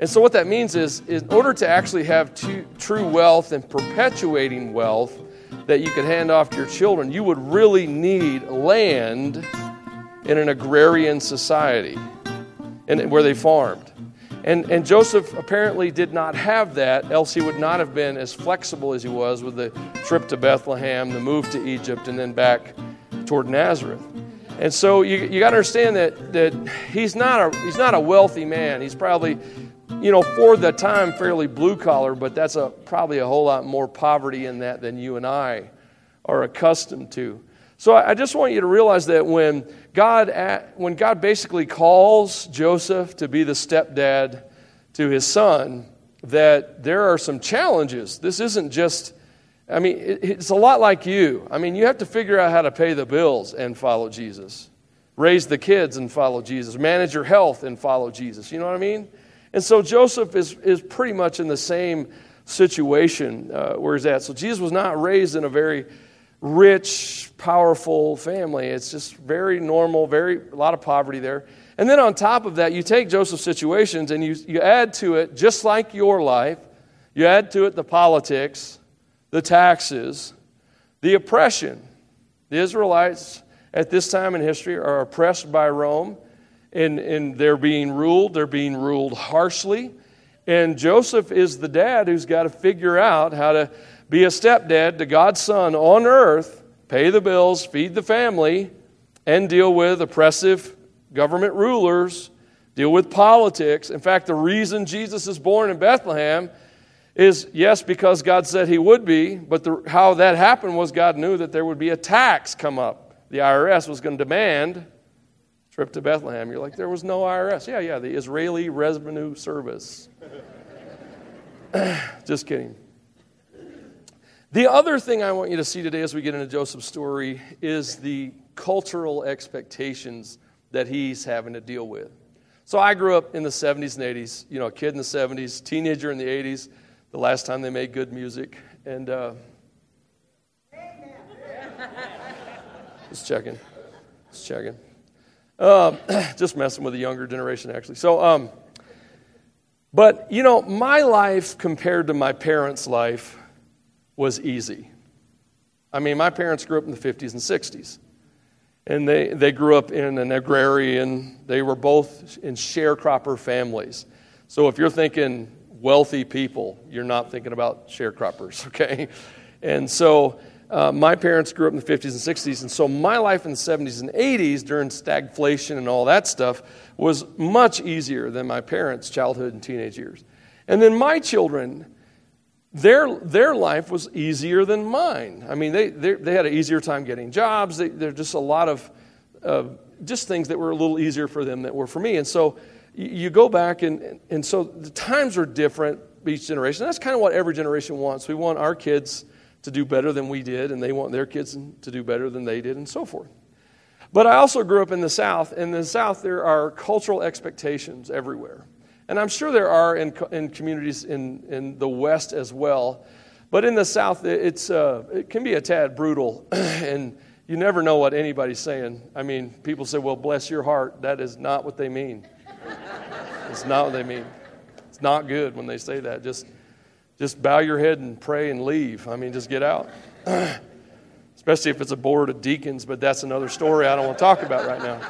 And so, what that means is, in order to actually have two, true wealth and perpetuating wealth that you could hand off to your children, you would really need land in an agrarian society and where they farmed. And, and Joseph apparently did not have that, else he would not have been as flexible as he was with the trip to Bethlehem, the move to Egypt, and then back toward Nazareth. And so you, you got to understand that, that he's, not a, he's not a wealthy man. He's probably you know, for the time, fairly blue collar, but that's a, probably a whole lot more poverty in that than you and I are accustomed to. So I just want you to realize that when God, when God basically calls Joseph to be the stepdad to his son, that there are some challenges. This isn't just, I mean, it's a lot like you. I mean, you have to figure out how to pay the bills and follow Jesus, raise the kids and follow Jesus, manage your health and follow Jesus. You know what I mean? And so Joseph is, is pretty much in the same situation uh, where he's at. So Jesus was not raised in a very rich, powerful family. It's just very normal, very a lot of poverty there. And then on top of that, you take Joseph's situations and you, you add to it, just like your life, you add to it the politics, the taxes, the oppression. The Israelites at this time in history are oppressed by Rome and, and they're being ruled. They're being ruled harshly. And Joseph is the dad who's got to figure out how to be a stepdad to God's son on earth, pay the bills, feed the family, and deal with oppressive government rulers, deal with politics. In fact, the reason Jesus is born in Bethlehem is yes, because God said he would be, but the, how that happened was God knew that there would be a tax come up. The IRS was going to demand trip to Bethlehem. You're like, there was no IRS. Yeah, yeah, the Israeli Revenue Service. Just kidding. The other thing I want you to see today as we get into Joseph's story is the cultural expectations that he's having to deal with. So I grew up in the 70s and 80s, you know, a kid in the 70s, teenager in the 80s, the last time they made good music. And uh, just checking. Just checking. Um, just messing with the younger generation, actually. So, um, but you know, my life compared to my parents' life was easy. I mean, my parents grew up in the 50s and 60s. And they, they grew up in an agrarian, they were both in sharecropper families. So if you're thinking wealthy people, you're not thinking about sharecroppers, okay? And so uh, my parents grew up in the 50s and 60s, and so my life in the 70s and 80s during stagflation and all that stuff was much easier than my parents' childhood and teenage years. And then my children, their, their life was easier than mine. I mean, they, they had an easier time getting jobs. They, are just a lot of uh, just things that were a little easier for them that were for me. And so you go back, and, and so the times are different each generation. That's kind of what every generation wants. We want our kids to do better than we did, and they want their kids to do better than they did, and so forth. But I also grew up in the South. In the South, there are cultural expectations everywhere. And I'm sure there are in, in communities in, in the West as well. But in the South, it's, uh, it can be a tad brutal, and you never know what anybody's saying. I mean, people say, well, bless your heart. That is not what they mean. it's not what they mean. It's not good when they say that. Just just bow your head and pray and leave. I mean, just get out. Especially if it's a board of deacons, but that's another story I don't want to talk about right now.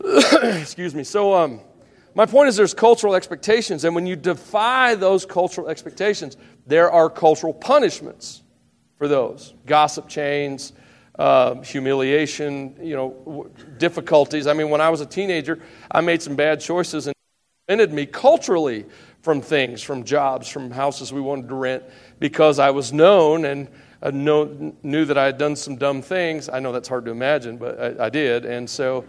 Excuse me. So, um, my point is there's cultural expectations, and when you defy those cultural expectations, there are cultural punishments for those gossip chains, uh, humiliation, you know, difficulties. I mean, when I was a teenager, I made some bad choices and prevented me culturally from things, from jobs, from houses we wanted to rent, because I was known and I know, knew that I had done some dumb things. I know that's hard to imagine, but I, I did. And so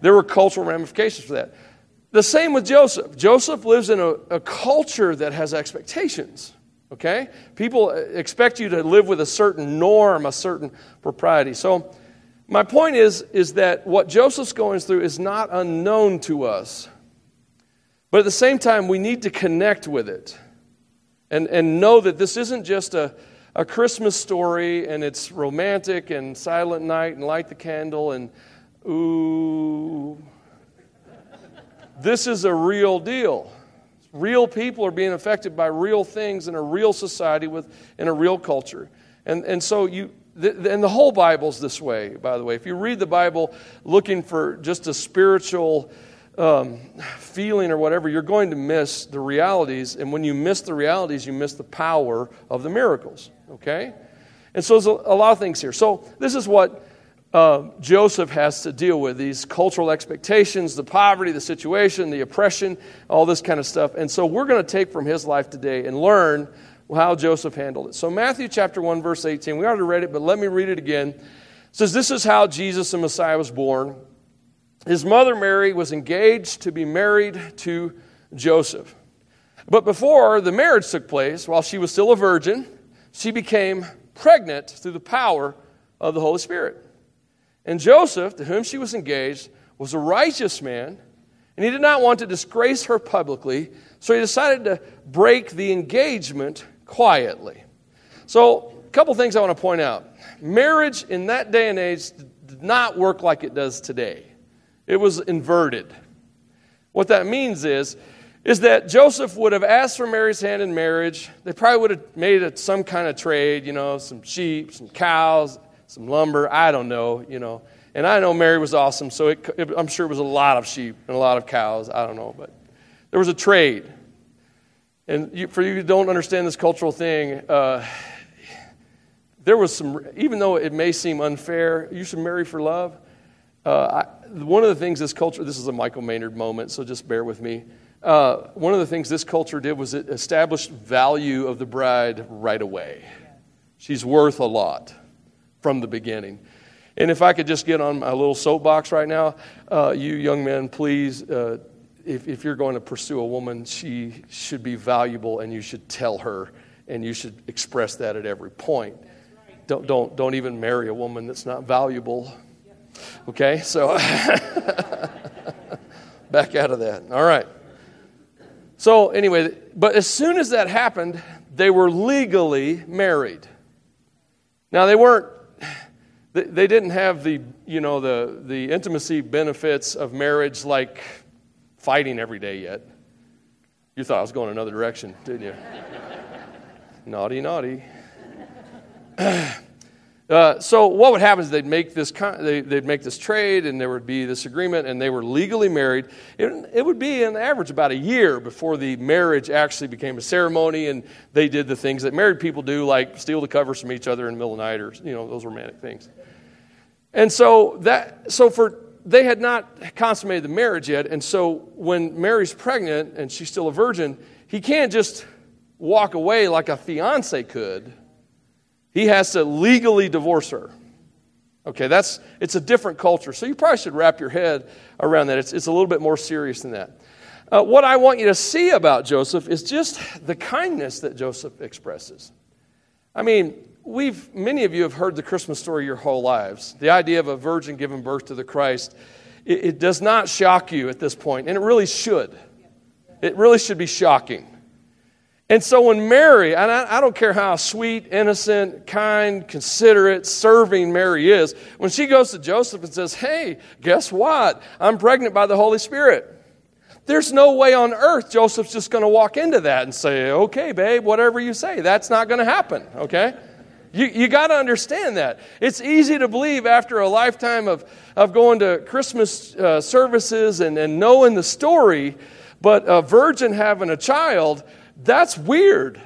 there were cultural ramifications for that. The same with Joseph. Joseph lives in a, a culture that has expectations. Okay? People expect you to live with a certain norm, a certain propriety. So, my point is, is that what Joseph's going through is not unknown to us. But at the same time, we need to connect with it and, and know that this isn't just a, a Christmas story and it's romantic and silent night and light the candle and ooh. this is a real deal. Real people are being affected by real things in a real society with in a real culture. And, and so you, and the whole Bible's this way, by the way. If you read the Bible looking for just a spiritual um, feeling or whatever, you're going to miss the realities. And when you miss the realities, you miss the power of the miracles. Okay? And so there's a, lot of things here. So this is what uh, Joseph has to deal with these cultural expectations, the poverty, the situation, the oppression, all this kind of stuff. And so we're going to take from his life today and learn how Joseph handled it. So, Matthew chapter 1, verse 18, we already read it, but let me read it again. It says, This is how Jesus the Messiah was born. His mother Mary was engaged to be married to Joseph. But before the marriage took place, while she was still a virgin, she became pregnant through the power of the Holy Spirit. And Joseph, to whom she was engaged, was a righteous man, and he did not want to disgrace her publicly, so he decided to break the engagement quietly. So, a couple things I want to point out. Marriage in that day and age did not work like it does today. It was inverted. What that means is, is that Joseph would have asked for Mary's hand in marriage. They probably would have made it some kind of trade, you know, some sheep, some cows, some lumber. I don't know, you know. And I know Mary was awesome, so it, it, I'm sure it was a lot of sheep and a lot of cows. I don't know, but there was a trade. And you, for you who don't understand this cultural thing, uh, there was some, even though it may seem unfair, you should marry for love. Uh, I, one of the things this culture, this is a Michael Maynard moment, so just bear with me. Uh, one of the things this culture did was it established value of the bride right away. She's worth a lot from the beginning. And if I could just get on my little soapbox right now, uh, you young men, please uh, if, if you're going to pursue a woman, she should be valuable and you should tell her and you should express that at every point. Don't, don't, don't even marry a woman that's not valuable. Okay, so back out of that. All right. So, anyway, but as soon as that happened, they were legally married. Now, they weren't, they didn't have the, you know, the, the intimacy benefits of marriage like fighting every day yet. You thought I was going another direction, didn't you? naughty, naughty. Uh, so what would happen is they'd make this they, would make this trade and there would be this agreement and they were legally married it, it would be an average about a year before the marriage actually became a ceremony and they did the things that married people do like steal the covers from each other in the middle of the night or you know those romantic things and so that so for they had not consummated the marriage yet. And so when Mary's pregnant and she's still a virgin, he can't just walk away like a fiance could. He has to legally divorce her. Okay, that's it's a different culture. So you probably should wrap your head around that. It's, it's a little bit more serious than that. Uh, what I want you to see about Joseph is just the kindness that Joseph expresses. I mean, we've many of you have heard the Christmas story your whole lives. The idea of a virgin giving birth to the Christ, it, it does not shock you at this point, and it really should. It really should be shocking. And so when Mary, and I, I, don't care how sweet, innocent, kind, considerate, serving Mary is, when she goes to Joseph and says, Hey, guess what? I'm pregnant by the Holy Spirit. There's no way on earth Joseph's just going to walk into that and say, Okay, babe, whatever you say. That's not going to happen, okay? You, you got to understand that. It's easy to believe after a lifetime of, of going to Christmas uh, services and, and knowing the story, but a virgin having a child, that's weird.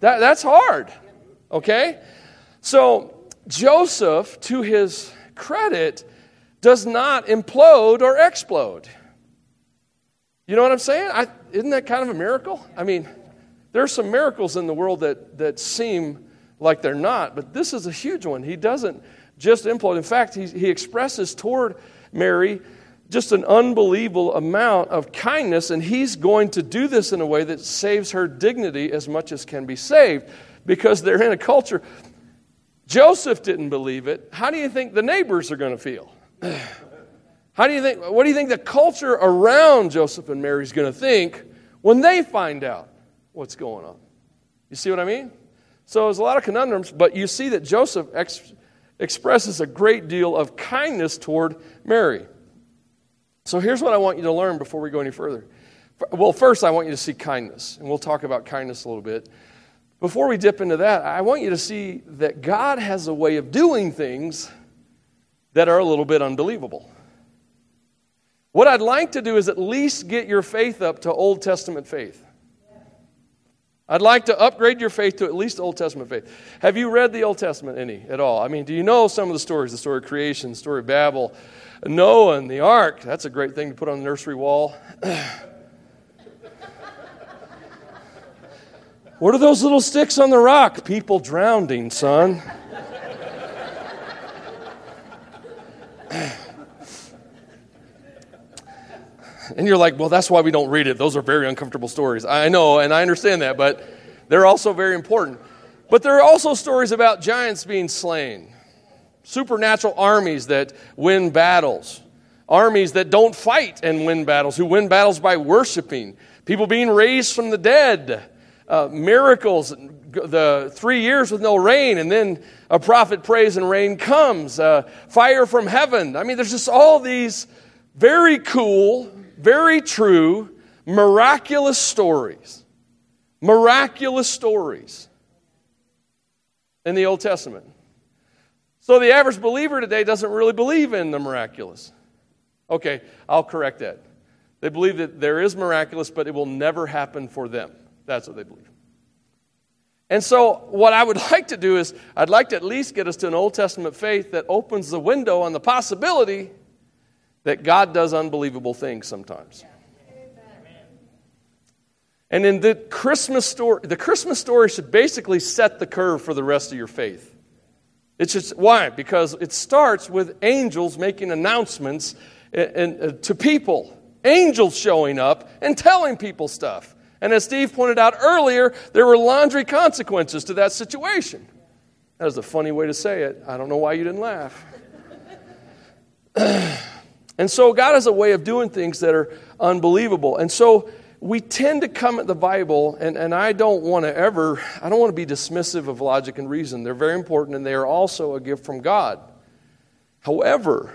That, that's hard. Okay? So, Joseph, to his credit, does not implode or explode. You know what I'm saying? I, isn't that kind of a miracle? I mean, there are some miracles in the world that, that seem like they're not, but this is a huge one. He doesn't just implode. In fact, he, he expresses toward Mary just an unbelievable amount of kindness, and he's going to do this in a way that saves her dignity as much as can be saved because they're in a culture. Joseph didn't believe it. How do you think the neighbors are going to feel? How do you think, what do you think the culture around Joseph and Mary is going to think when they find out what's going on? You see what I mean? So there's a lot of conundrums, but you see that Joseph ex- expresses a great deal of kindness toward Mary. So here's what I want you to learn before we go any further. Well, first, I want you to see kindness, and we'll talk about kindness a little bit. Before we dip into that, I want you to see that God has a way of doing things that are a little bit unbelievable. What I'd like to do is at least get your faith up to Old Testament faith. I'd like to upgrade your faith to at least Old Testament faith. Have you read the Old Testament any at all? I mean, do you know some of the stories? The story of creation, the story of Babel, Noah and the ark. That's a great thing to put on the nursery wall. what are those little sticks on the rock? People drowning, son. And you're like, well, that's why we don't read it. Those are very uncomfortable stories. I know, and I understand that, but they're also very important. But there are also stories about giants being slain, supernatural armies that win battles, armies that don't fight and win battles, who win battles by worshiping, people being raised from the dead, uh, miracles, the three years with no rain, and then a prophet prays and rain comes, uh, fire from heaven. I mean, there's just all these very cool very true, miraculous stories. Miraculous stories in the Old Testament. So the average believer today doesn't really believe in the miraculous. Okay, I'll correct that. They believe that there is miraculous, but it will never happen for them. That's what they believe. And so, what I would like to do is, I'd like to at least get us to an Old Testament faith that opens the window on the possibility that God does unbelievable things sometimes. And in the Christmas story, the Christmas story should basically set the curve for the rest of your faith. It's just why? Because it starts with angels making announcements and, uh, to people, angels showing up and telling people stuff. And as Steve pointed out earlier, there were laundry consequences to that situation. That was a funny way to say it. I don't know why you didn't laugh. And so God has a way of doing things that are unbelievable. And so we tend to come at the Bible, and, and I don't want to ever, I don't want to be dismissive of logic and reason. They're very important, and they are also a gift from God. However,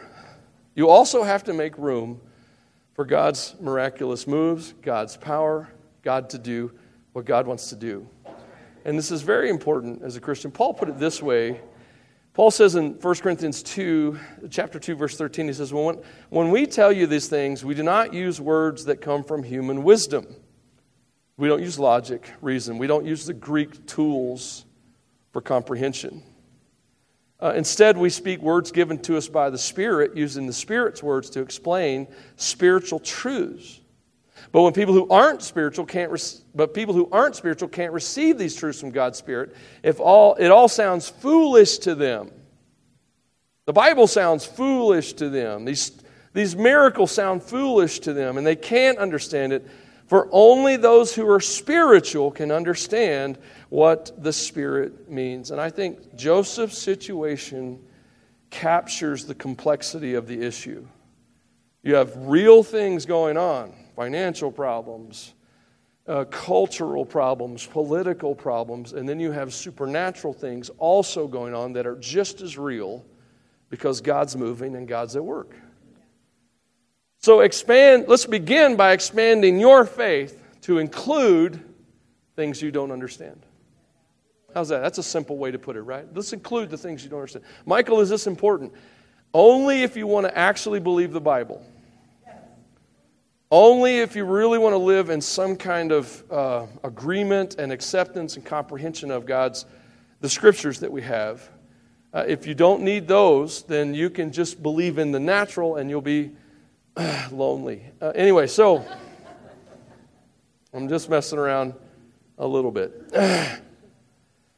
you also have to make room for God's miraculous moves, God's power, God to do what God wants to do. And this is very important as a Christian. Paul put it this way Paul says in 1 Corinthians 2, chapter 2, verse 13, he says, when, when we tell you these things, we do not use words that come from human wisdom. We don't use logic, reason. We don't use the Greek tools for comprehension. Uh, instead, we speak words given to us by the Spirit, using the Spirit's words to explain spiritual truths. But when people who aren't spiritual can't, re- but people who aren't spiritual can't receive these truths from God's Spirit, if all it all sounds foolish to them. The Bible sounds foolish to them. These these miracles sound foolish to them, and they can't understand it. For only those who are spiritual can understand what the Spirit means. And I think Joseph's situation captures the complexity of the issue. You have real things going on financial problems, uh, cultural problems, political problems, and then you have supernatural things also going on that are just as real because God's moving and God's at work. So expand, let's begin by expanding your faith to include things you don't understand. How's that? That's a simple way to put it, right? Let's include the things you don't understand. Michael, is this important? Only if you want to actually believe the Bible. Only if you really want to live in some kind of uh, agreement and acceptance and comprehension of God's, the scriptures that we have. Uh, if you don't need those, then you can just believe in the natural and you'll be uh, lonely. anyway, so I'm just messing around a little bit.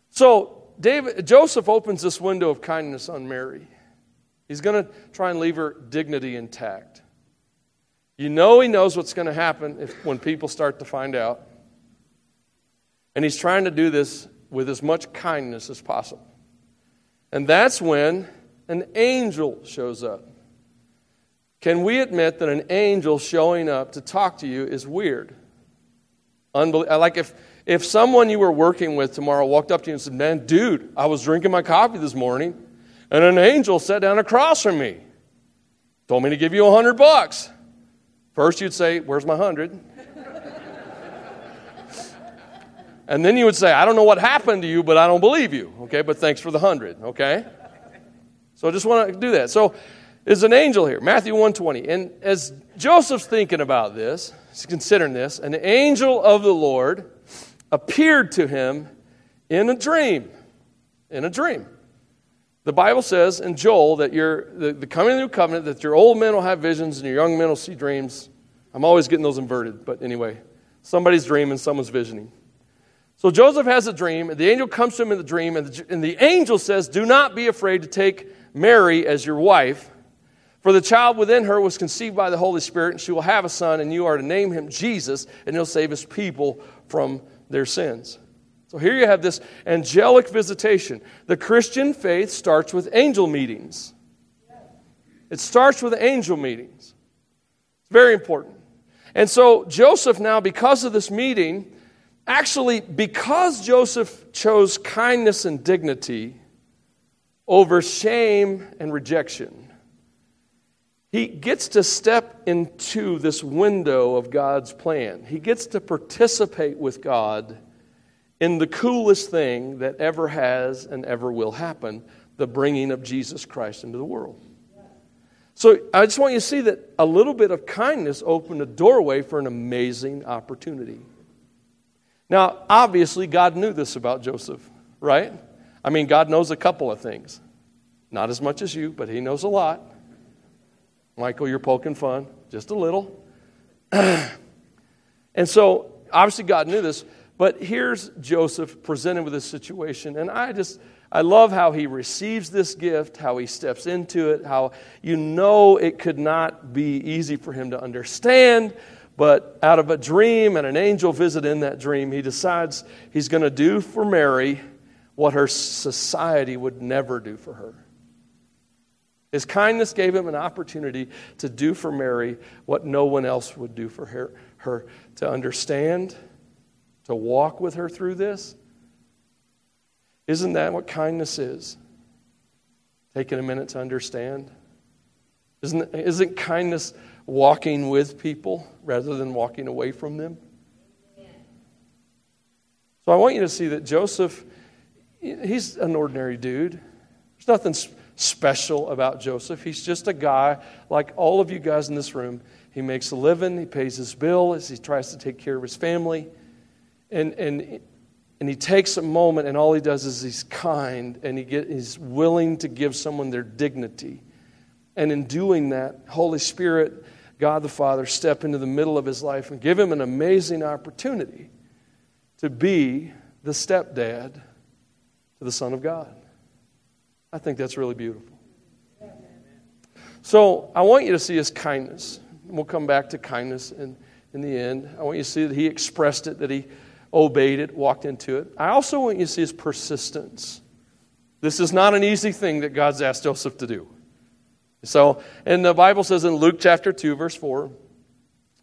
so David, Joseph opens this window of kindness on Mary. He's going to try and leave her dignity intact. You know he knows what's going to happen if, when people start to find out. And he's trying to do this with as much kindness as possible. And that's when an angel shows up. Can we admit that an angel showing up to talk to you is weird? Unbel- like if, if someone you were working with tomorrow walked up to you and said, Man, dude, I was drinking my coffee this morning, and an angel sat down across from me, told me to give you a hundred bucks. First, you'd say, Where's my hundred? and then you would say, I don't know what happened to you, but I don't believe you. Okay, but thanks for the hundred. Okay? So I just want to do that. So is an angel here, Matthew 120. And as Joseph's thinking about this, he's considering this, an angel of the Lord appeared to him in a dream. In a dream. The Bible says in Joel that you're, the, the coming of the new covenant, that your old men will have visions and your young men will see dreams. I'm always getting those inverted, but anyway, somebody's dreaming, someone's visioning. So Joseph has a dream, and the angel comes to him in the dream, and the, and the angel says, Do not be afraid to take Mary as your wife, for the child within her was conceived by the Holy Spirit, and she will have a son, and you are to name him Jesus, and he'll save his people from their sins. So here you have this angelic visitation. The Christian faith starts with angel meetings. It starts with angel meetings. It's very important. And so Joseph now, because of this meeting, actually, because Joseph chose kindness and dignity over shame and rejection, he gets to step into this window of God's plan. He gets to participate with God in the coolest thing that ever has and ever will happen the bringing of Jesus Christ into the world. So I just want you to see that a little bit of kindness opened a doorway for an amazing opportunity. Now, obviously, God knew this about Joseph, right? I mean, God knows a couple of things. Not as much as you, but He knows a lot. Michael, you're poking fun, just a little. and so, obviously, God knew this. But here's Joseph presented with this situation, and I just, I love how he receives this gift, how he steps into it, how you know it could not be easy for him to understand, but out of a dream and an angel visit in that dream, he decides he's going to do for Mary what her society would never do for her. His kindness gave him an opportunity to do for Mary what no one else would do for her, her to understand to walk with her through this? Isn't that what kindness is? Taking a minute to understand? Isn't, isn't kindness walking with people rather than walking away from them? So I want you to see that Joseph, he's an ordinary dude. There's nothing special about Joseph. He's just a guy like all of you guys in this room. He makes a living, he pays his bill he tries to take care of his family. And, and, and he takes a moment, and all he does is he's kind and he get, he's willing to give someone their dignity. And in doing that, Holy Spirit, God the Father, step into the middle of his life and give him an amazing opportunity to be the stepdad to the Son of God. I think that's really beautiful. So I want you to see his kindness. We'll come back to kindness in, in the end. I want you to see that he expressed it, that he obeyed it, walked into it. I also want you to see his persistence. This is not an easy thing that God's asked Joseph to do. So, and the Bible says in Luke chapter 2, verse 4,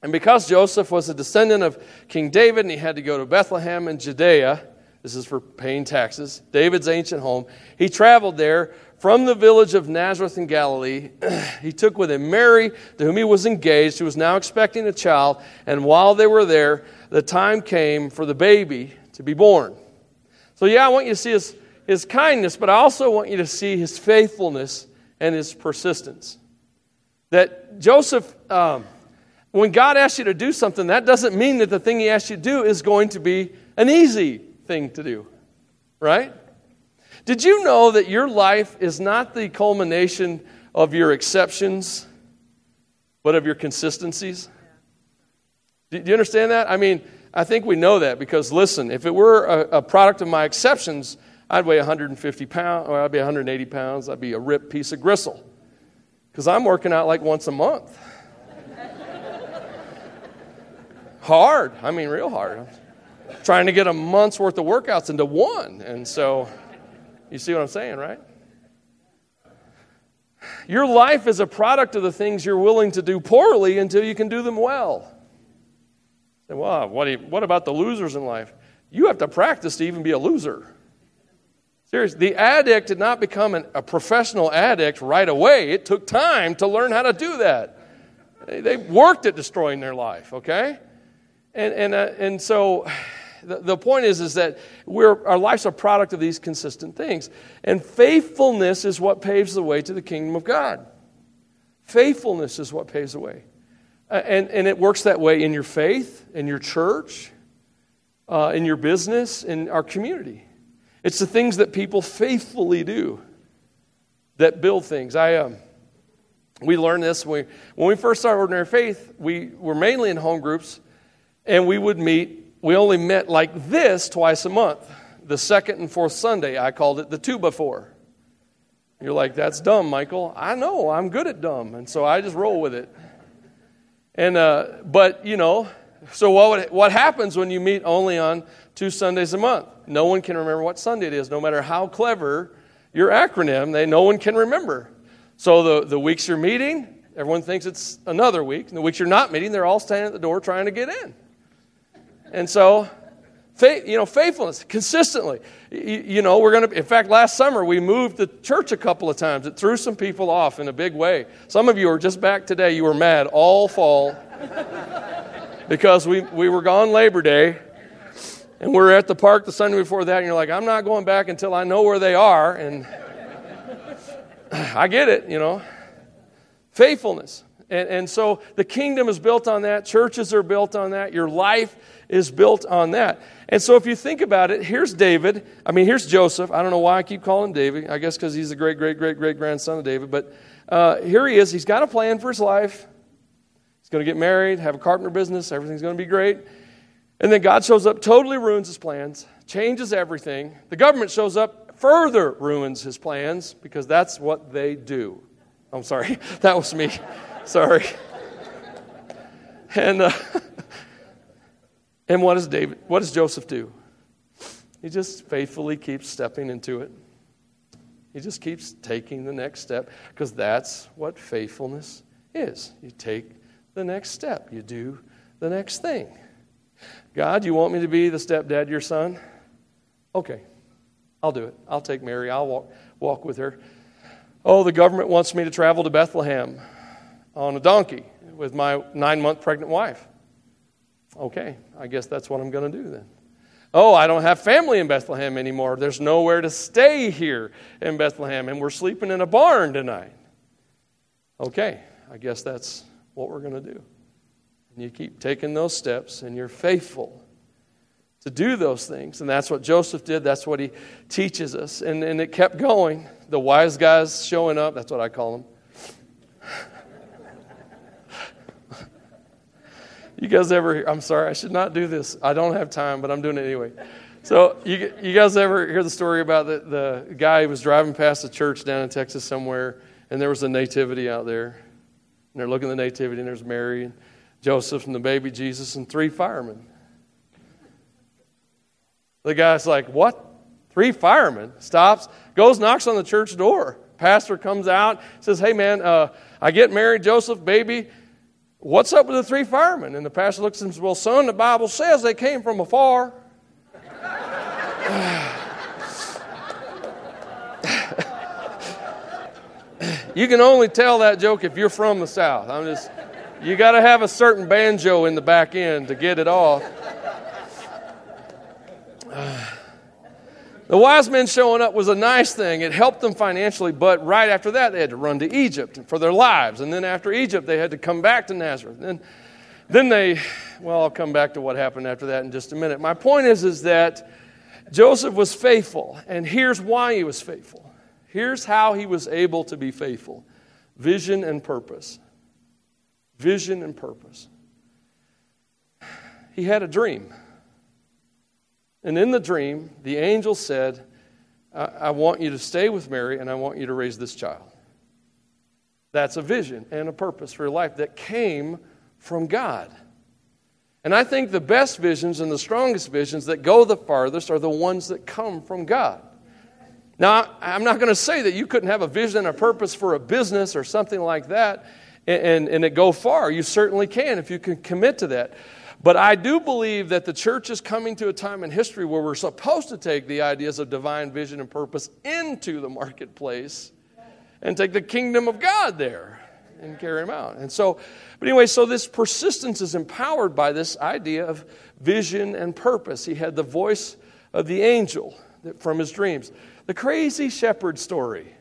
and because Joseph was a descendant of King David and he had to go to Bethlehem in Judea, this is for paying taxes, David's ancient home, he traveled there from the village of Nazareth in Galilee. he took with him Mary, to whom he was engaged, who was now expecting a child, and while they were there, the time came for the baby to be born. So, yeah, I want you to see his, his kindness, but I also want you to see his faithfulness and his persistence. That Joseph, um, when God asks you to do something, that doesn't mean that the thing he asks you to do is going to be an easy thing to do, right? Did you know that your life is not the culmination of your exceptions, but of your consistencies? Do you understand that? I mean, I think we know that because, listen, if it were a, a product of my exceptions, I'd weigh 150 pounds, or I'd be 180 pounds, I'd be a ripped piece of gristle. Because I'm working out like once a month. hard. I mean, real hard. I'm trying to get a month's worth of workouts into one. And so, you see what I'm saying, right? Your life is a product of the things you're willing to do poorly until you can do them well. Say, well, what, you, what about the losers in life? You have to practice to even be a loser. Seriously, the addict did not become an, a professional addict right away. It took time to learn how to do that. They, they worked at destroying their life, okay? And, and, uh, and so The, the point is, is that we're, our life's a product of these consistent things. And faithfulness is what paves the way to the kingdom of God. Faithfulness is what paves the way. And, and it works that way in your faith, in your church, uh, in your business, in our community. It's the things that people faithfully do that build things. I, um, we learned this when we, when we first started Ordinary Faith. We were mainly in home groups, and we would meet. We only met like this twice a month. The second and fourth Sunday, I called it the two before. You're like, that's dumb, Michael. I know, I'm good at dumb, and so I just roll with it. And uh, but you know, so what would, what happens when you meet only on two Sundays a month? No one can remember what Sunday it is, no matter how clever your acronym. They no one can remember. So the, the weeks you're meeting, everyone thinks it's another week. And the weeks you're not meeting, they're all standing at the door trying to get in. And so, faith, you know, faithfulness, consistently. You, you know, we're going to, in fact, last summer we moved the church a couple of times. It threw some people off in a big way. Some of you are just back today. You were mad all fall because we, we were gone Labor Day. And we're at the park the Sunday before that, and you're like, I'm not going back until I know where they are. And I get it, you know. Faithfulness. And, and so the kingdom is built on that. Churches are built on that. Your life is built on that. And so if you think about it, here's David. I mean, here's Joseph. I don't know why I keep calling him David. I guess because he's the great, great, great, great grandson of David. But uh, here he is. He's got a plan for his life. He's going to get married, have a carpenter business. Everything's going to be great. And then God shows up, totally ruins his plans, changes everything. The government shows up, further ruins his plans because that's what they do. I'm sorry, that was me. sorry. And uh, and what does David? What does Joseph do? He just faithfully keeps stepping into it. He just keeps taking the next step because that's what faithfulness is. You take the next step. You do the next thing. God, you want me to be the stepdad your son? Okay, I'll do it. I'll take Mary. I'll walk, walk with her. Oh, the government wants me to travel to Bethlehem on a donkey with my nine month pregnant wife. Okay, I guess that's what I'm going to do then. Oh, I don't have family in Bethlehem anymore. There's nowhere to stay here in Bethlehem, and we're sleeping in a barn tonight. Okay, I guess that's what we're going to do. And you keep taking those steps, and you're faithful to do those things. And that's what Joseph did. That's what he teaches us. And, and it kept going. The wise guys showing up. That's what I call them. You guys ever, hear, I'm sorry, I should not do this. I don't have time, but I'm doing it anyway. So, you, you guys ever hear the story about the, the guy who was driving past a church down in Texas somewhere, and there was a nativity out there? And they're looking at the nativity, and there's Mary and Joseph and the baby Jesus and three firemen. The guy's like, What? Three firemen. Stops, goes, knocks on the church door. Pastor comes out, says, Hey, man, uh, I get Mary, Joseph, baby. What's up with the three firemen? And the pastor looks and says, Well, son, the Bible says they came from afar. you can only tell that joke if you're from the South. I'm just, you got to have a certain banjo in the back end to get it off. The wise men showing up was a nice thing. It helped them financially, but right after that, they had to run to Egypt for their lives. And then after Egypt, they had to come back to Nazareth. And then they, well, I'll come back to what happened after that in just a minute. My point is, is that Joseph was faithful, and here's why he was faithful. Here's how he was able to be faithful vision and purpose. Vision and purpose. He had a dream. And in the dream, the angel said, I, I want you to stay with Mary and I want you to raise this child. That's a vision and a purpose for your life that came from God. And I think the best visions and the strongest visions that go the farthest are the ones that come from God. Now, I'm not going to say that you couldn't have a vision and a purpose for a business or something like that and, and, and it go far. You certainly can if you can commit to that. But I do believe that the church is coming to a time in history where we're supposed to take the ideas of divine vision and purpose into the marketplace and take the kingdom of God there. and carry them out. And so, but anyway, so this persistence is empowered by this idea of vision and purpose. He had the voice of the angel from his dreams. The crazy shepherd story.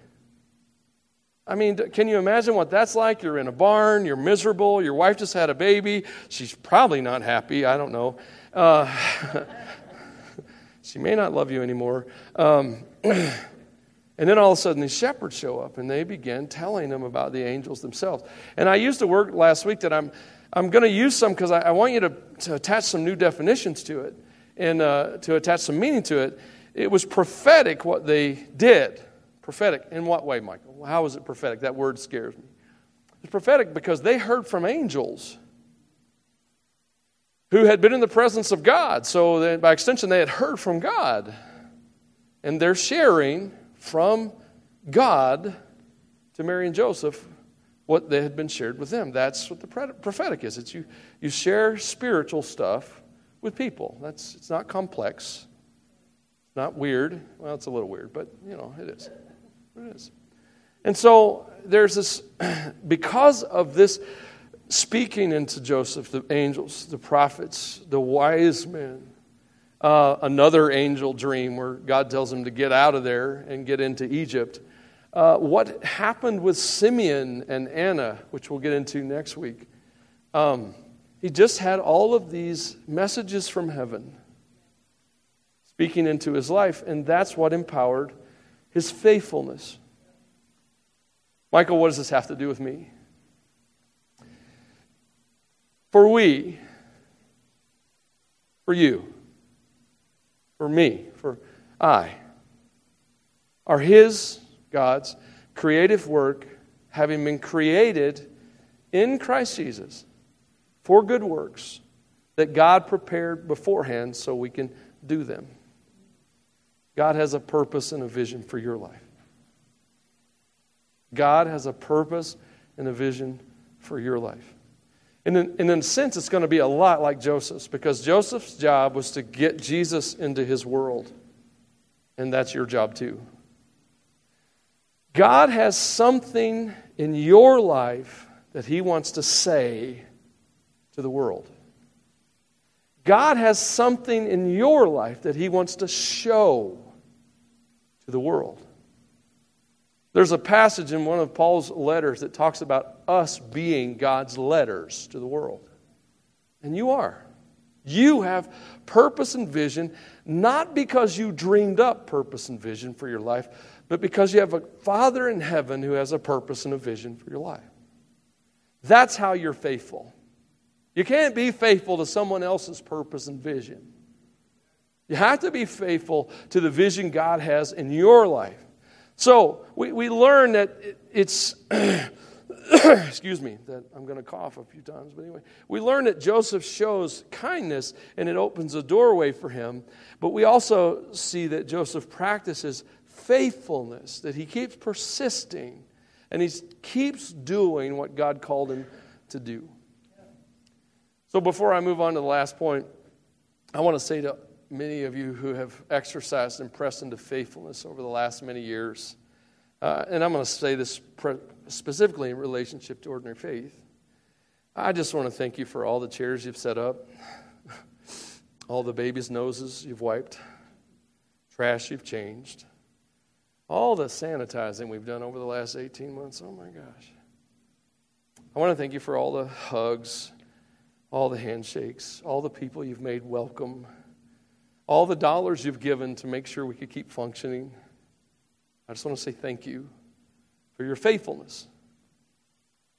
I mean, can you imagine what that's like? You're in a barn, you're miserable, your wife just had a baby. She's probably not happy, I don't know. Uh, she may not love you anymore. Um, and then all of a sudden, these shepherds show up and they begin telling them about the angels themselves. And I used a word last week that I'm, I'm going to use some because I, I, want you to, to attach some new definitions to it and uh, to attach some meaning to it. It was prophetic what they did. Prophetic. In what way, Michael? How is it prophetic? That word scares me. It's prophetic because they heard from angels who had been in the presence of God. So, by extension, they had heard from God. And they're sharing from God to Mary and Joseph what they had been shared with them. That's what the prophetic is. It's you, you share spiritual stuff with people. That's, it's not complex, it's not weird. Well, it's a little weird, but you know, it is. It is. And so there's this, because of this speaking into Joseph, the angels, the prophets, the wise men, uh, another angel dream where God tells him to get out of there and get into Egypt. Uh, what happened with Simeon and Anna, which we'll get into next week, um, he just had all of these messages from heaven speaking into his life, and that's what empowered his faithfulness. Michael, what does this have to do with me? For we, for you, for me, for I, are His, God's, creative work, having been created in Christ Jesus for good works that God prepared beforehand so we can do them. God has a purpose and a vision for your life. God has a purpose and a vision for your life. And in, and in a sense, it's going to be a lot like Joseph's because Joseph's job was to get Jesus into his world. And that's your job too. God has something in your life that he wants to say to the world. God has something in your life that he wants to show to the world. There's a passage in one of Paul's letters that talks about us being God's letters to the world. And you are. You have purpose and vision, not because you dreamed up purpose and vision for your life, but because you have a Father in heaven who has a purpose and a vision for your life. That's how you're faithful. You can't be faithful to someone else's purpose and vision. You have to be faithful to the vision God has in your life. So we, we learn that it's, excuse me, that I'm going to cough a few times, but anyway, we learn that Joseph shows kindness and it opens a doorway for him. But we also see that Joseph practices faithfulness, that he keeps persisting and he keeps doing what God called him to do. So before I move on to the last point, I want to say to many of you who have exercised and pressed into faithfulness over the last many years. Uh, and I'm going to say this pre- specifically in relationship to ordinary faith. I just want to thank you for all the chairs you've set up, all the babies' noses you've wiped, trash you've changed, all the sanitizing we've done over the last 18 months. Oh my gosh. I want to thank you for all the hugs, all the handshakes, all the people you've made welcome all the dollars you've given to make sure we could keep functioning. I just want to say thank you for your faithfulness.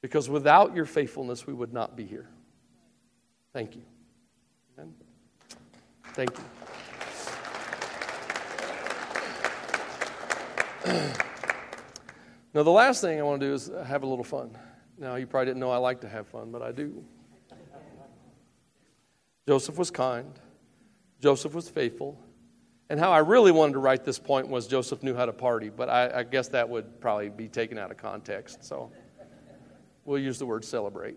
Because without your faithfulness, we would not be here. Thank you. Amen. Thank you. now, the last thing I want to do is have a little fun. Now, you probably didn't know I like to have fun, but I do. Joseph was kind. Joseph was faithful. And how I really wanted to write this point was Joseph knew how to party, but I, I guess that would probably be taken out of context. So we'll use the word celebrate.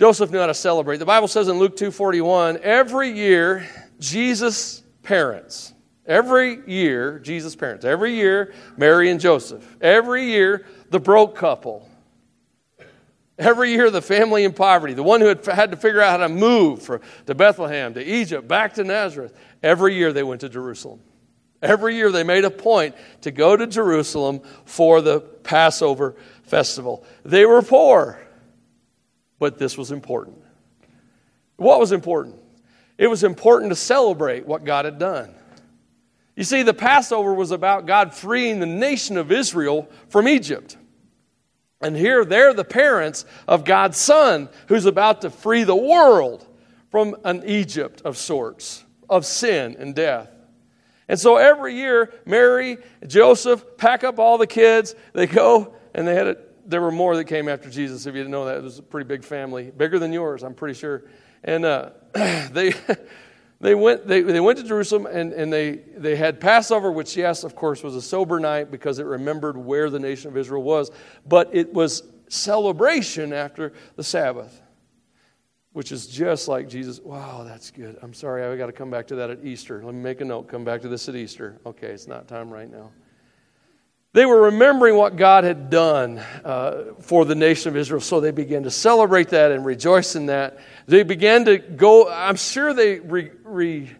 Joseph knew how to celebrate. The Bible says in Luke 2:41, every year Jesus' parents, every year Jesus' parents, every year Mary and Joseph, every year the broke couple Every year, the family in poverty, the one who had had to figure out how to move to Bethlehem, to Egypt, back to Nazareth, every year they went to Jerusalem. Every year they made a point to go to Jerusalem for the Passover festival. They were poor, but this was important. What was important? It was important to celebrate what God had done. You see, the Passover was about God freeing the nation of Israel from Egypt. And here they're the parents of God's Son who's about to free the world from an Egypt of sorts, of sin and death. And so every year, Mary, Joseph pack up all the kids. They go, and they had a, there were more that came after Jesus. If you didn't know that, it was a pretty big family, bigger than yours, I'm pretty sure. And uh, they they went, they, they went to Jerusalem and, and they, they had Passover, which, yes, of course, was a sober night because it remembered where the nation of Israel was, but it was celebration after the Sabbath, which is just like Jesus. Wow, that's good. I'm sorry, I've got to come back to that at Easter. Let me make a note. Come back to this at Easter. Okay, it's not time right now. They were remembering what God had done uh, for the nation of Israel, so they began to celebrate that and rejoice in that. They began to go, I'm sure they re, re,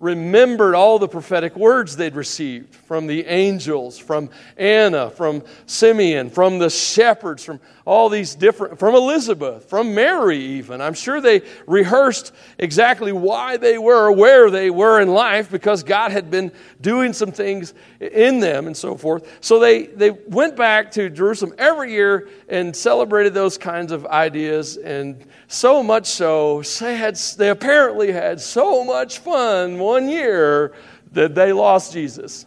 remembered all the prophetic words they'd received from the angels, from Anna, from Simeon, from the shepherds, from all these different, from Elizabeth, from Mary, even. I'm sure they rehearsed exactly why they were where they were in life because God had been doing some things in them and so forth. So they, they went back to Jerusalem every year and celebrated those kinds of ideas. And so much so, they, had, they apparently had so much fun one year that they lost Jesus.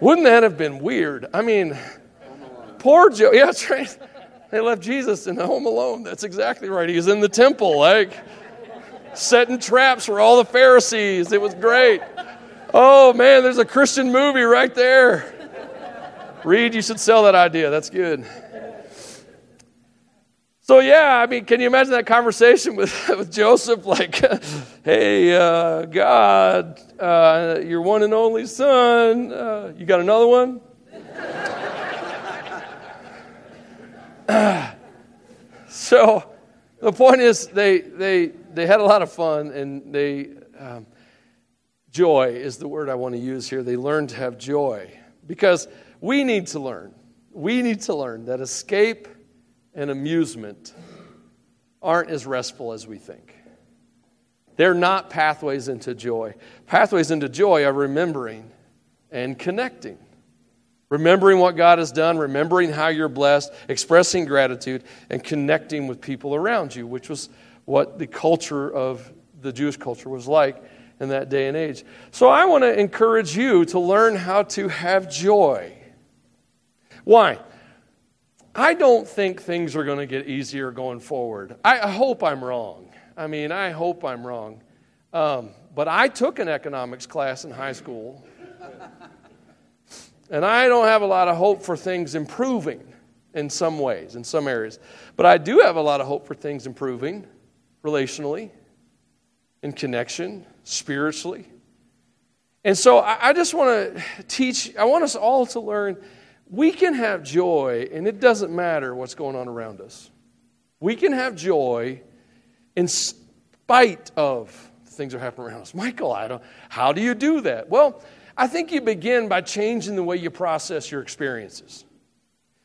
Wouldn't that have been weird? I mean, poor Joe. Yeah, right. They left Jesus in the home alone. That's exactly right. He was in the temple, like setting traps for all the Pharisees. It was great. Oh man, there's a Christian movie right there. Reed, you should sell that idea. That's good. So yeah, I mean, can you imagine that conversation with, with Joseph? Like, hey, uh, God, uh, your one and only son, uh, you got another one? so the point is, they they they had a lot of fun, and they um, joy is the word I want to use here. They learned to have joy because we need to learn. We need to learn that escape and amusement aren't as restful as we think. They're not pathways into joy. Pathways into joy are remembering and connecting. Remembering what God has done, remembering how you're blessed, expressing gratitude, and connecting with people around you, which was what the culture of the Jewish culture was like in that day and age. So I want to encourage you to learn how to have joy. Why? I don't think things are going to get easier going forward. I, hope I'm wrong. I mean, I hope I'm wrong. Um, but I took an economics class in high school, and I don't have a lot of hope for things improving in some ways, in some areas. But I do have a lot of hope for things improving relationally, in connection, spiritually. And so I, I just want to teach, I want us all to learn we can have joy, and it doesn't matter what's going on around us. We can have joy in spite of things that are happening around us. Michael, I don't, how do you do that? Well, I think you begin by changing the way you process your experiences.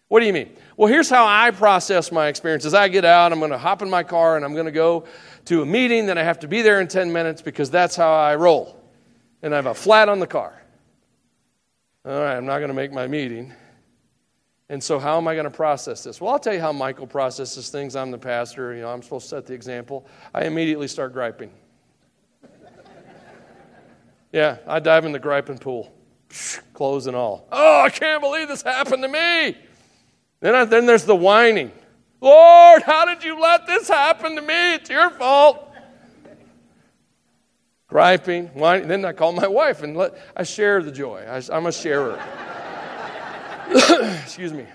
What do you mean? Well, here's how I process my experiences. I get out, I'm going to hop in my car, and I'm going to go to a meeting, that I have to be there in 10 minutes because that's how I roll. And I have a flat on the car. All right, I'm not going to make my meeting. And so, how am I going to process this? Well, I'll tell you how Michael processes things. I'm the pastor. You know, I'm supposed to set the example. I immediately start griping. yeah, I dive in the griping pool, clothes and all. Oh, I can't believe this happened to me. Then, I, then there's the whining. Lord, how did you let this happen to me? It's your fault. Griping, whining. Then I call my wife and let, I share the joy. I, I'm a sharer. Excuse me.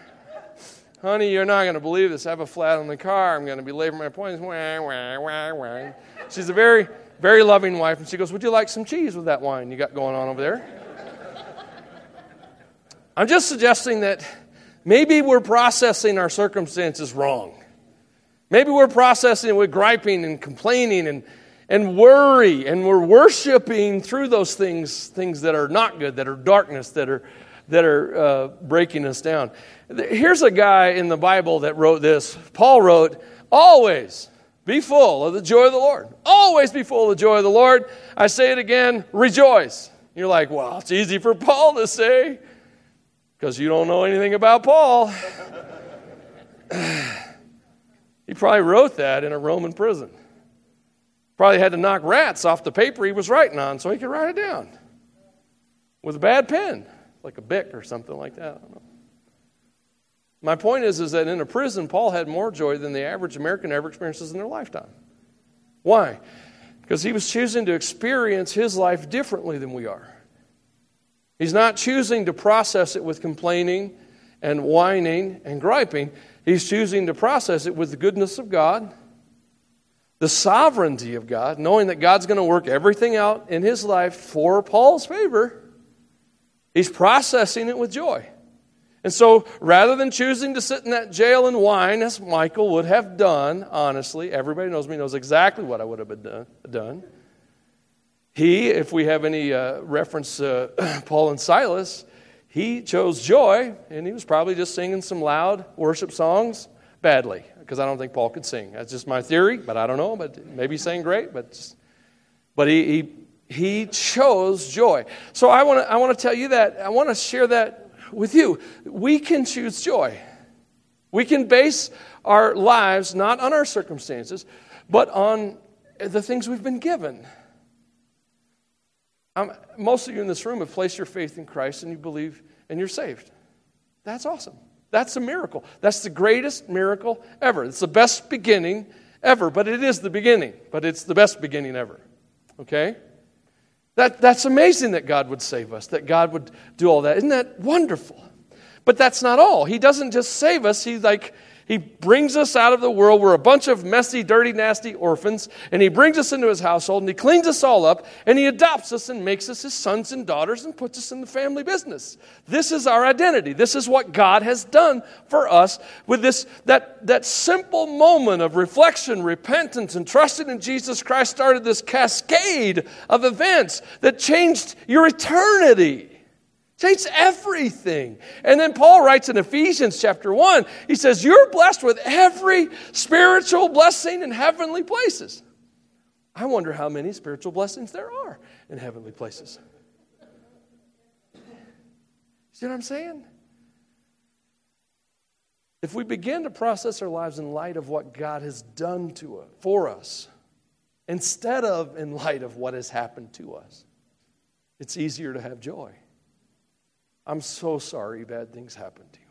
Honey, you're not going to believe this. I have a flat on the car. I'm going to be late for my appointment. Wah, wah, wah, wah. She's a very, very loving wife. And she goes, Would you like some cheese with that whine you got going on over there? I'm just suggesting that maybe we're processing our circumstances wrong. Maybe we're processing with griping and complaining and, and worry, and we're worshiping through those things, things that are not good, that are darkness, that are, that are uh, breaking us down. Here's a guy in the Bible that wrote this. Paul wrote, Always be full of the joy of the Lord. Always be full of the joy of the Lord. I say it again, rejoice. You're like, well, it's easy for Paul to say because you don't know anything about Paul. he probably wrote that in a Roman prison. Probably had to knock rats off the paper he was writing on so he could write it down with a bad pen, like a Bic or something like that. My point is, is that in a prison, Paul had more joy than the average American ever experiences in their lifetime. Why? Because he was choosing to experience his life differently than we are. He's not choosing to process it with complaining and whining and griping. He's choosing to process it with the goodness of God, the sovereignty of God, knowing that God's going to work everything out in his life for Paul's favor. He's processing it with joy. And so rather than choosing to sit in that jail and whine, as Michael would have done, honestly, everybody knows me, knows exactly what I would have done. He, if we have any uh, reference uh, Paul and Silas, he chose joy, and he was probably just singing some loud worship songs badly, because I don't think Paul could sing. That's just my theory, but I don't know. But maybe he sang great, but just, but he, he he chose joy. So I want to I want to tell you that I want to share that with you. We can choose joy. We can base our lives not on our circumstances, but on the things we've been given. I'm, most of you in this room have placed your faith in Christ and you believe and you're saved. That's awesome. That's a miracle. That's the greatest miracle ever. It's the best beginning ever, but it is the beginning, but it's the best beginning ever. Okay? That, that's amazing that God would save us, that God would do all that. Isn't that wonderful? But that's not all. He doesn't just save us, He like he brings us out of the world. We're a bunch of messy, dirty, nasty orphans. And He brings us into His household and He cleans us all up and He adopts us and makes us His sons and daughters and puts us in the family business. This is our identity. This is what God has done for us with this, that, that simple moment of reflection, repentance, and trusting in Jesus Christ started this cascade of events that changed your eternity. Changed everything. And then Paul writes in Ephesians chapter 1, he says, You're blessed with every spiritual blessing in heavenly places. I wonder how many spiritual blessings there are in heavenly places. See what I'm saying? If we begin to process our lives in light of what God has done to us, for us, instead of in light of what has happened to us, it's easier to have joy. I'm so sorry bad things happened to you.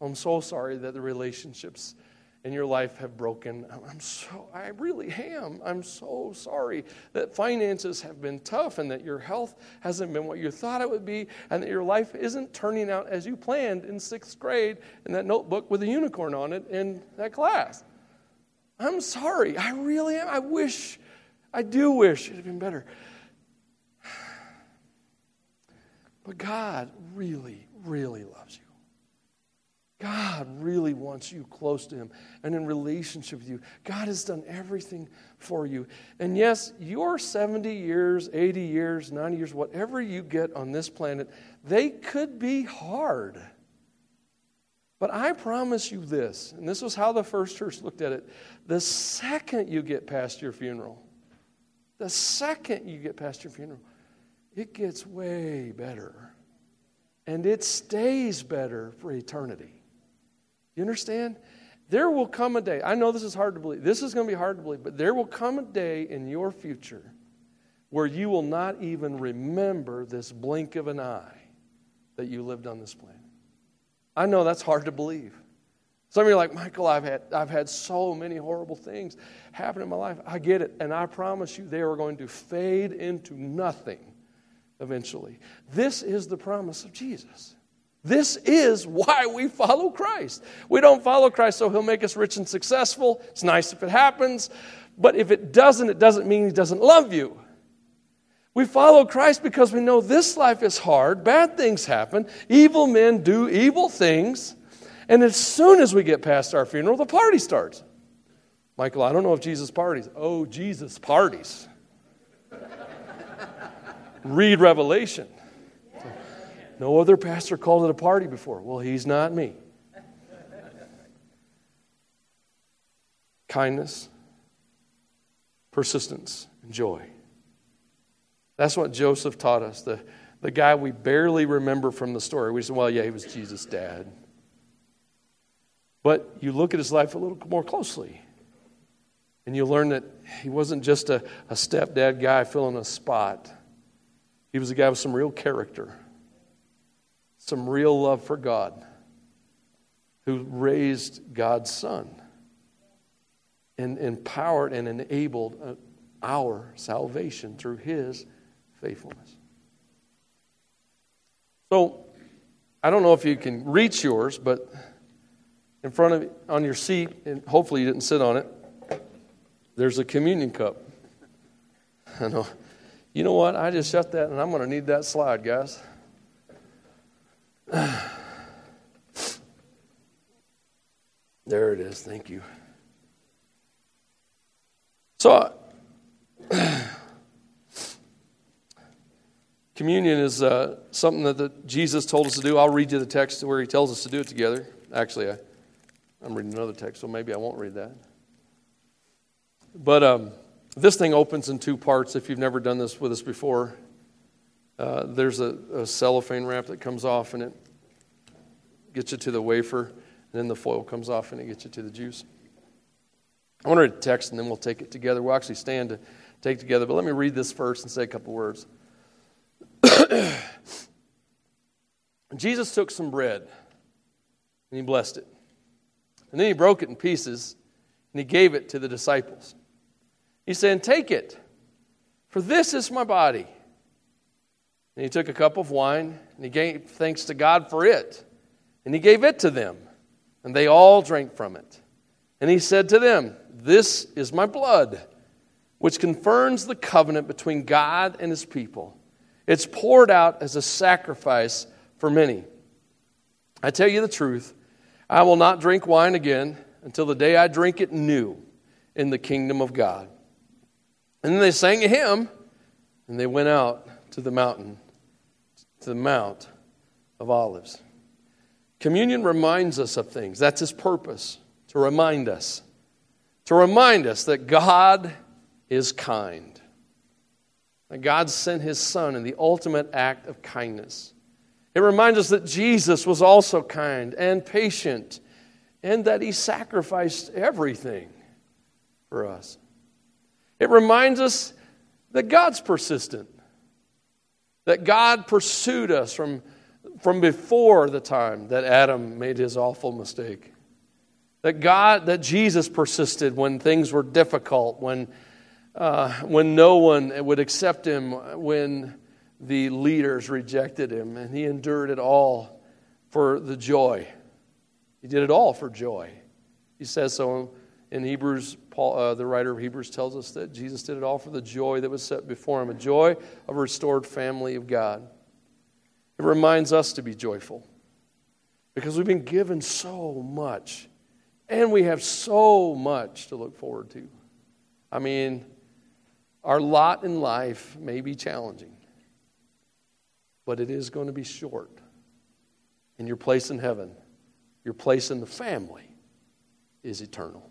I'm so sorry that the relationships in your life have broken. I'm so, I really am. I'm so sorry that finances have been tough and that your health hasn't been what you thought it would be and that your life isn't turning out as you planned in sixth grade in that notebook with a unicorn on it in that class. I'm sorry. I really am. I wish, I do wish it had been better. But God really, really loves you. God really wants you close to Him and in relationship with you. God has done everything for you. And yes, your 70 years, 80 years, 90 years, whatever you get on this planet, they could be hard. But I promise you this, and this was how the first church looked at it the second you get past your funeral, the second you get past your funeral, it gets way better. And it stays better for eternity. You understand? There will come a day, I know this is hard to believe, this is going to be hard to believe, but there will come a day in your future where you will not even remember this blink of an eye that you lived on this planet. I know that's hard to believe. Some of you are like, Michael, I've had, I've had so many horrible things happen in my life. I get it. And I promise you, they are going to fade into nothing eventually. This is the promise of Jesus. This is why we follow Christ. We don't follow Christ so he'll make us rich and successful. It's nice if it happens, but if it doesn't, it doesn't mean he doesn't love you. We follow Christ because we know this life is hard, bad things happen, evil men do evil things, and as soon as we get past our funeral, the party starts. Michael, I don't know if Jesus parties. Oh, Jesus parties. Read Revelation. No other pastor called it a party before. Well, he's not me. Kindness, persistence, and joy. That's what Joseph taught us. The, the guy we barely remember from the story. We said, well, yeah, he was Jesus' dad. But you look at his life a little more closely, and you learn that he wasn't just a, a stepdad guy filling a spot. He was a guy with some real character, some real love for God, who raised God's son and empowered and enabled uh, our salvation through his faithfulness. So, I don't know if you can reach yours, but in front of on your seat, and hopefully you didn't sit on it, there's a communion cup. I know. You know what? I just shut that, and I'm going to need that slide, guys. There it is. Thank you. So, communion is uh, something that the, Jesus told us to do. I'll read you the text where he tells us to do it together. Actually, I, I'm reading another text, so maybe I won't read that. But um, this thing opens in two parts if you've never done this with us before. Uh, there's a, a, cellophane wrap that comes off and it gets you to the wafer, and then the foil comes off and it gets you to the juice. I want to read text and then we'll take it together. We'll actually stand to take together, but let me read this first and say a couple words. Jesus took some bread and he blessed it. And then he broke it in pieces and he gave it to the disciples. He said, Take it, for this is my body. And he took a cup of wine and he gave thanks to God for it. And he gave it to them. And they all drank from it. And he said to them, This is my blood, which confirms the covenant between God and his people. It's poured out as a sacrifice for many. I tell you the truth, I will not drink wine again until the day I drink it new in the kingdom of God. And then they sang a hymn, and they went out to the mountain, to the Mount of Olives. Communion reminds us of things. That's its purpose, to remind us. To remind us that God is kind. That God sent his Son in the ultimate act of kindness. It reminds us that Jesus was also kind and patient and that he sacrificed everything for us. It reminds us that God's persistent, that God pursued us from, from before the time that Adam made his awful mistake. That God, that Jesus persisted when things were difficult, when, uh, when no one would accept him, when the leaders rejected him, and he endured it all for the joy. He did it all for joy. He says so in Hebrews, Paul, uh, the writer of Hebrews tells us that Jesus did it all for the joy that was set before him, a joy of a restored family of God. It reminds us to be joyful because we've been given so much and we have so much to look forward to. I mean, our lot in life may be challenging, but it is going to be short. And your place in heaven, your place in the family, is eternal.